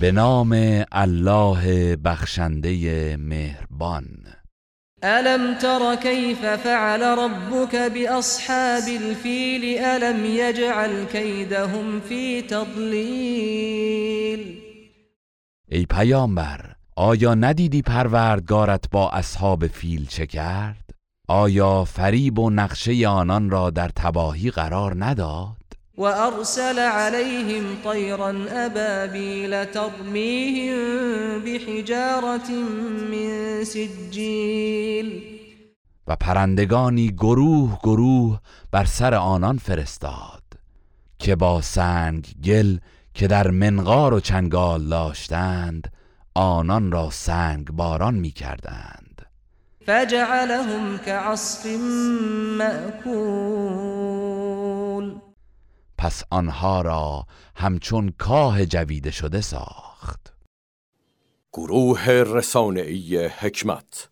به نام الله بخشنده مهربان ألم تر كيف فعل ربك بأصحاب الفيل ألم يجعل كيدهم في تضليل ای پیامبر آیا ندیدی پروردگارت با اصحاب فیل چه کرد؟ آیا فریب و نقشه آنان را در تباهی قرار نداد؟ وأرسل عليهم طيرا أبابيل ترميهم بحجارة من سجيل. و پرندگانی گروه گروه بر سر آنان فرستاد که با سنگ گل که در منقار و چنگال داشتند آنان را سنگ باران می کردند فجعلهم كعصف مأكول. پس آنها را همچون کاه جویده شده ساخت. گروه رسانه‌ای حکمت